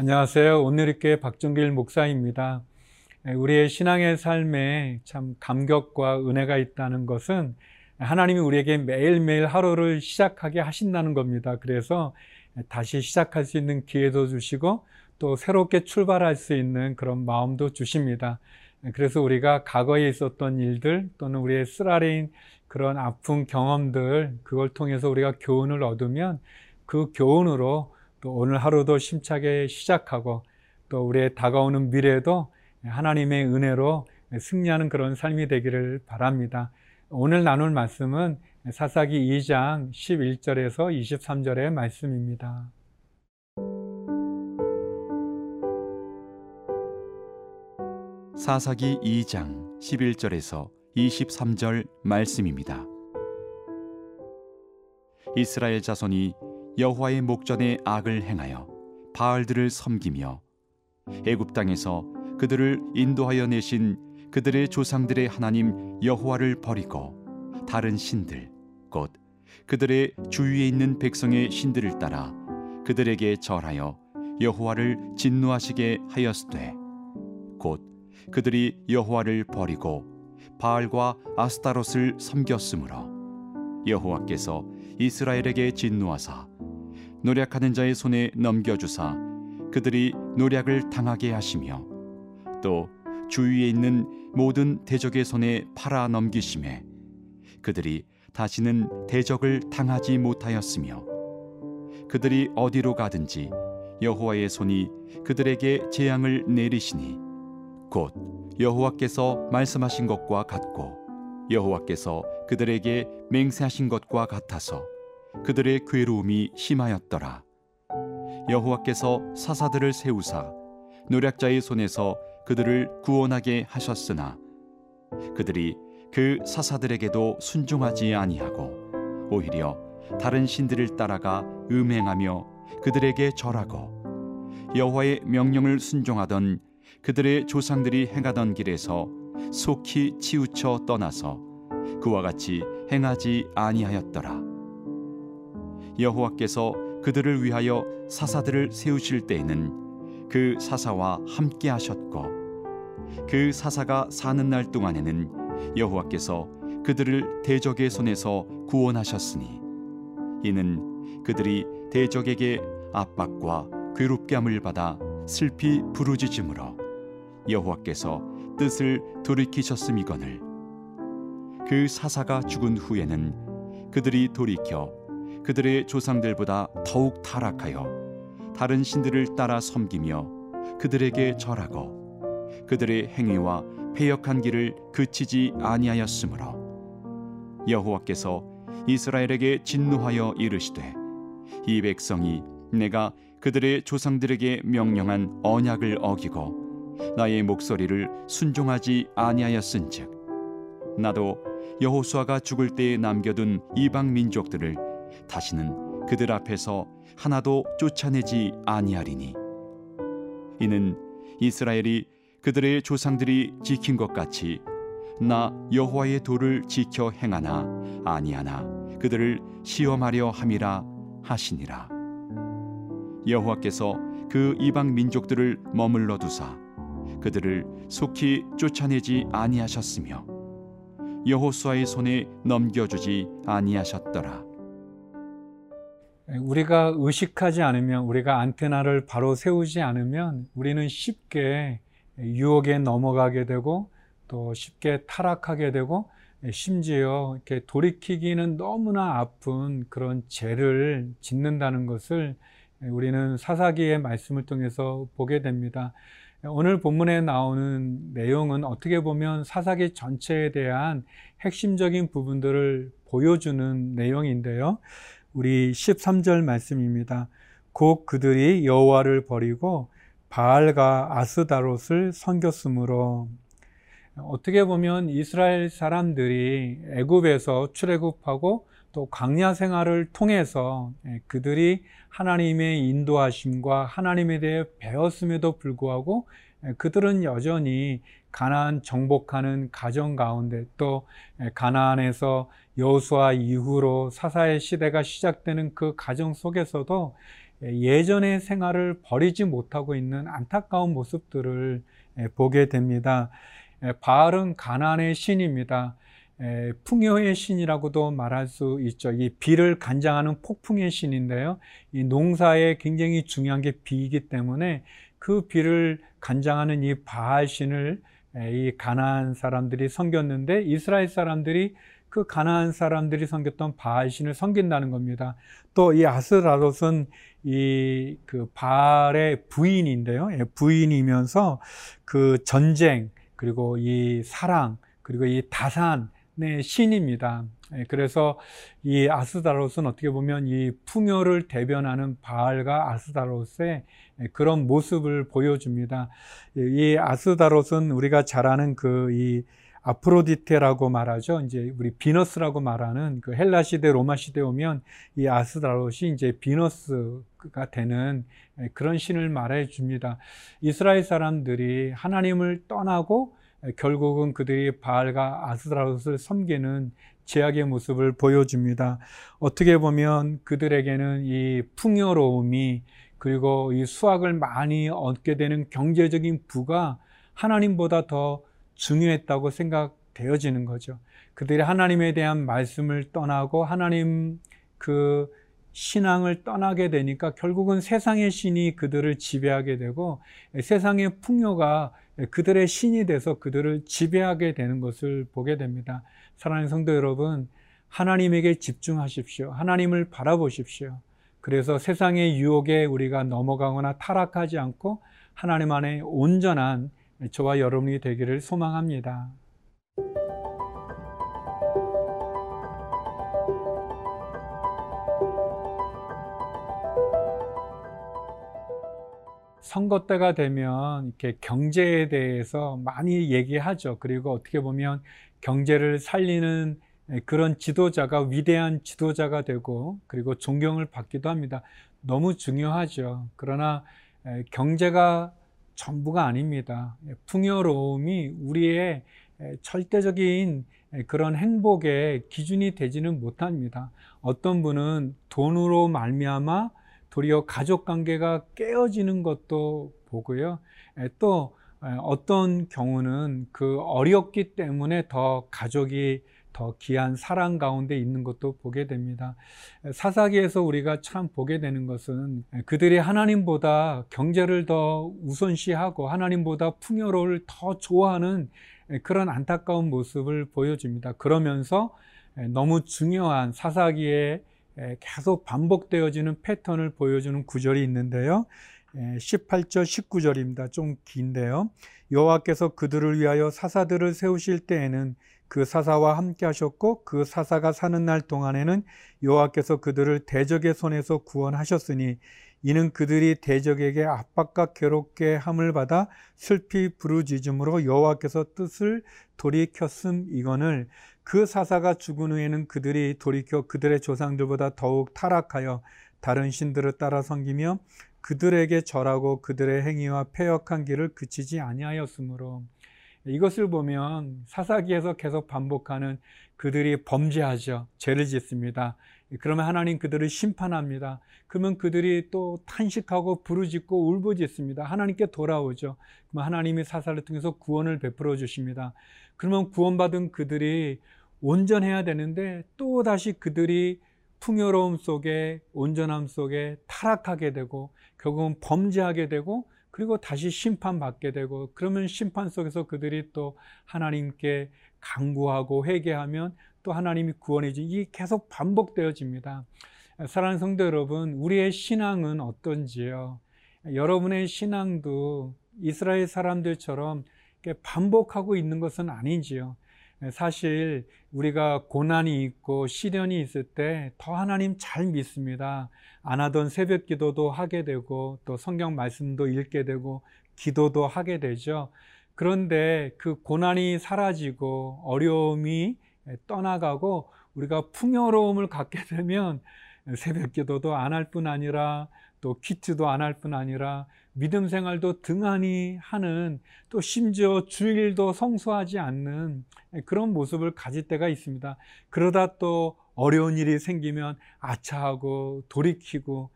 안녕하세요. 오늘의 교회 박종길 목사입니다. 우리의 신앙의 삶에 참 감격과 은혜가 있다는 것은 하나님이 우리에게 매일매일 하루를 시작하게 하신다는 겁니다. 그래서 다시 시작할 수 있는 기회도 주시고 또 새롭게 출발할 수 있는 그런 마음도 주십니다. 그래서 우리가 과거에 있었던 일들 또는 우리의 쓰라린 그런 아픈 경험들 그걸 통해서 우리가 교훈을 얻으면 그 교훈으로 또 오늘 하루도 심차게 시작하고 또 우리의 다가오는 미래도 하나님의 은혜로 승리하는 그런 삶이 되기를 바랍니다. 오늘 나눌 말씀은 사사기 2장 11절에서 23절의 말씀입니다. 사사기 2장 11절에서 23절 말씀입니다. 이스라엘 자손이 여호와의 목전에 악을 행하여 바알들을 섬기며 애굽 땅에서 그들을 인도하여 내신 그들의 조상들의 하나님 여호와를 버리고 다른 신들 곧 그들의 주위에 있는 백성의 신들을 따라 그들에게 절하여 여호와를 진노하시게 하였으되 곧 그들이 여호와를 버리고 바알과 아스타롯을 섬겼으므로 여호와께서 이스라엘에게 진노하사 노력하는 자의 손에 넘겨주사 그들이 노력을 당하게 하시며 또 주위에 있는 모든 대적의 손에 팔아 넘기심에 그들이 다시는 대적을 당하지 못하였으며 그들이 어디로 가든지 여호와의 손이 그들에게 재앙을 내리시니 곧 여호와께서 말씀하신 것과 같고 여호와께서 그들에게 맹세하신 것과 같아서 그들의 괴로움이 심하였더라. 여호와께서 사사들을 세우사 노략자의 손에서 그들을 구원하게 하셨으나 그들이 그 사사들에게도 순종하지 아니하고 오히려 다른 신들을 따라가 음행하며 그들에게 절하고 여호와의 명령을 순종하던 그들의 조상들이 행하던 길에서 속히 치우쳐 떠나서 그와 같이 행하지 아니하였더라. 여호와께서 그들을 위하여 사사들을 세우실 때에는 그 사사와 함께 하셨고 그 사사가 사는 날 동안에는 여호와께서 그들을 대적의 손에서 구원하셨으니 이는 그들이 대적에게 압박과 괴롭게 함을 받아 슬피 부르짖음으로 여호와께서 뜻을 돌이키셨음이거늘 그 사사가 죽은 후에는 그들이 돌이켜 그들의 조상들보다 더욱 타락하여 다른 신들을 따라 섬기며 그들에게 절하고 그들의 행위와 패역한 길을 그치지 아니하였으므로 여호와께서 이스라엘에게 진노하여 이르시되 이 백성이 내가 그들의 조상들에게 명령한 언약을 어기고 나의 목소리를 순종하지 아니하였은즉 나도 여호수아가 죽을 때에 남겨둔 이방 민족들을 다시는 그들 앞에서 하나도 쫓아내지 아니하리니. 이는 이스라엘이 그들의 조상들이 지킨 것 같이 나 여호와의 도를 지켜 행하나 아니하나 그들을 시험하려 함이라 하시니라. 여호와께서 그 이방 민족들을 머물러 두사 그들을 속히 쫓아내지 아니하셨으며 여호수아의 손에 넘겨주지 아니하셨더라 우리가 의식하지 않으면 우리가 안테나를 바로 세우지 않으면 우리는 쉽게 유혹에 넘어가게 되고 또 쉽게 타락하게 되고 심지어 이렇게 돌이키기는 너무나 아픈 그런 죄를 짓는다는 것을 우리는 사사기의 말씀을 통해서 보게 됩니다. 오늘 본문에 나오는 내용은 어떻게 보면 사사기 전체에 대한 핵심적인 부분들을 보여주는 내용인데요. 우리 13절 말씀입니다. 곧 그들이 여호와를 버리고 바알과 아스다롯을 섬겼으므로 어떻게 보면 이스라엘 사람들이 애굽에서 출애굽하고 또 광야 생활을 통해서 그들이 하나님의 인도하심과 하나님에 대해 배웠음에도 불구하고 그들은 여전히 가나안 정복하는 가정 가운데 또 가나안에서 여호수아 이후로 사사의 시대가 시작되는 그 가정 속에서도 예전의 생활을 버리지 못하고 있는 안타까운 모습들을 보게 됩니다. 바알은 가난의 신입니다. 풍요의 신이라고도 말할 수 있죠. 이 비를 간장하는 폭풍의 신인데요. 이 농사에 굉장히 중요한 게 비이기 때문에 그 비를 간장하는 이 바알 신을 이 가나안 사람들이 섬겼는데 이스라엘 사람들이 그 가나안 사람들이 섬겼던 바알 신을 섬긴다는 겁니다. 또 이 아스라롯은 이 그 바알의 부인인데요. 예, 부인이면서 그 전쟁 그리고 이 사랑 그리고 이 다산의 신입니다. 예, 그래서 이 아스다롯은 어떻게 보면 이 풍요를 대변하는 바알과 아스다롯의 그런 모습을 보여줍니다. 이 아스다롯은 우리가 잘 아는 그이 아프로디테라고 말하죠. 이제 우리 비너스라고 말하는 그 헬라 시대, 로마 시대 오면 이 아스다롯이 이제 비너스가 되는 그런 신을 말해 줍니다. 이스라엘 사람들이 하나님을 떠나고 결국은 그들이 바알과 아스다롯을 섬기는 제약의 모습을 보여줍니다. 어떻게 보면 그들에게는 이 풍요로움이 그리고 이 수확을 많이 얻게 되는 경제적인 부가 하나님보다 더 중요했다고 생각되어지는 거죠. 그들이 하나님에 대한 말씀을 떠나고 하나님 그 신앙을 떠나게 되니까 결국은 세상의 신이 그들을 지배하게 되고 세상의 풍요가 그들의 신이 돼서 그들을 지배하게 되는 것을 보게 됩니다. 사랑하는 성도 여러분, 하나님에게 집중하십시오. 하나님을 바라보십시오. 그래서 세상의 유혹에 우리가 넘어가거나 타락하지 않고 하나님 안에 온전한 저와 여러분이 되기를 소망합니다. 선거 때가 되면 이렇게 경제에 대해서 많이 얘기하죠. 그리고 어떻게 보면 경제를 살리는 예, 그런 지도자가 위대한 지도자가 되고 그리고 존경을 받기도 합니다. 너무 중요하죠. 그러나 예, 경제가 전부가 아닙니다. 예, 풍요로움이 우리의 절대적인 그런 행복의 기준이 되지는 못합니다. 어떤 분은 돈으로 말미암아 도리어 가족 관계가 깨어지는 것도 보고요. 또 어떤 경우는 그 어렵기 때문에 더 가족이 더 귀한 사랑 가운데 있는 것도 보게 됩니다. 사사기에서 우리가 참 보게 되는 것은 그들이 하나님보다 경제를 더 우선시하고 하나님보다 풍요로움을 더 좋아하는 그런 안타까운 모습을 보여줍니다. 그러면서 너무 중요한 사사기에 계속 반복되어지는 패턴을 보여주는 구절이 있는데요. 18절, 19절입니다. 좀 긴데요. 여호와께서 그들을 위하여 사사들을 세우실 때에는 그 사사와 함께 하셨고 그 사사가 사는 날 동안에는 여호와께서 그들을 대적의 손에서 구원하셨으니 이는 그들이 대적에게 압박과 괴롭게 함을 받아 슬피 부르짖음으로 여호와께서 뜻을 돌이켰음 이거늘 그 사사가 죽은 후에는 그들이 돌이켜 그들의 조상들보다 더욱 타락하여 다른 신들을 따라 섬기며 그들에게 절하고 그들의 행위와 폐역한 길을 그치지 아니하였으므로 이것을 보면 사사기에서 계속 반복하는 그들이 범죄하죠. 죄를 짓습니다. 그러면 하나님 그들을 심판합니다. 그러면 그들이 또 탄식하고 부르짖고 울부짖습니다. 하나님께 돌아오죠. 그러면 하나님이 사사를 통해서 구원을 베풀어 주십니다. 그러면 구원받은 그들이 온전해야 되는데 또 다시 그들이 풍요로움 속에 온전함 속에 타락하게 되고 결국은 범죄하게 되고 그리고 다시 심판받게 되고 그러면 심판 속에서 그들이 또 하나님께 강구하고 회개하면 또 하나님이 구원해 주 이게 계속 반복되어집니다. 사랑하는 성도 여러분, 우리의 신앙은 어떤지요? 여러분의 신앙도 이스라엘 사람들처럼 반복하고 있는 것은 아닌지요? 사실 우리가 고난이 있고 시련이 있을 때 더 하나님 잘 믿습니다. 안 하던 새벽 기도도 하게 되고 또 성경 말씀도 읽게 되고 기도도 하게 되죠. 그런데 그 고난이 사라지고 어려움이 떠나가고 우리가 풍요로움을 갖게 되면 새벽 기도도 안 할 뿐 아니라 또 퀴트도 안 할 뿐 아니라 믿음 생활도 등한히 하는 또 심지어 주일도 성수하지 않는 그런 모습을 가질 때가 있습니다. 그러다 또 어려운 일이 생기면 아차하고 돌이키고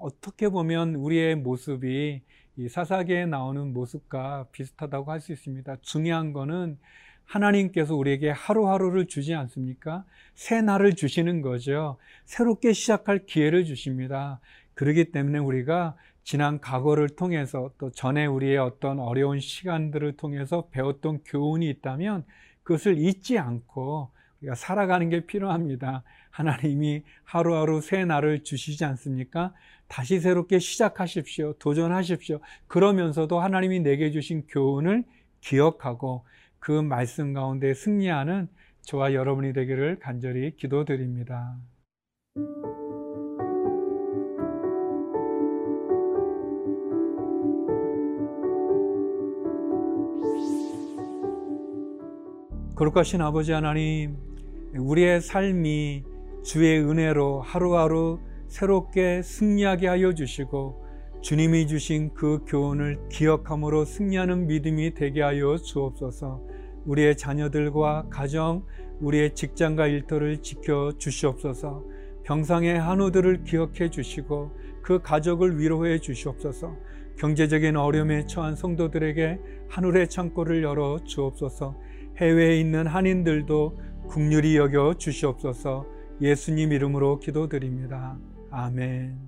어떻게 보면 우리의 모습이 이 사사기에 나오는 모습과 비슷하다고 할 수 있습니다. 중요한 거는 하나님께서 우리에게 하루하루를 주지 않습니까? 새 날을 주시는 거죠. 새롭게 시작할 기회를 주십니다. 그러기 때문에 우리가 지난 과거를 통해서 또 전에 우리의 어떤 어려운 시간들을 통해서 배웠던 교훈이 있다면 그것을 잊지 않고 우리가 살아가는 게 필요합니다. 하나님이 하루하루 새 날을 주시지 않습니까? 다시 새롭게 시작하십시오. 도전하십시오. 그러면서도 하나님이 내게 주신 교훈을 기억하고 그 말씀 가운데 승리하는 저와 여러분이 되기를 간절히 기도드립니다. 거룩하신 아버지 하나님, 우리의 삶이 주의 은혜로 하루하루 새롭게 승리하게 하여 주시고 주님이 주신 그 교훈을 기억함으로 승리하는 믿음이 되게 하여 주옵소서. 우리의 자녀들과 가정, 우리의 직장과 일터를 지켜 주시옵소서. 병상의 한우들을 기억해 주시고 그 가족을 위로해 주시옵소서. 경제적인 어려움에 처한 성도들에게 하늘의 창고를 열어 주옵소서. 해외에 있는 한인들도 국률이 여겨 주시옵소서 예수님 이름으로 기도드립니다. 아멘.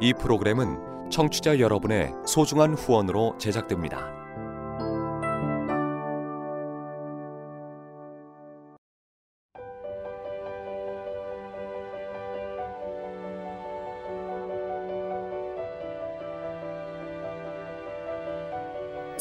이 프로그램은 청취자 여러분의 소중한 후원으로 제작됩니다.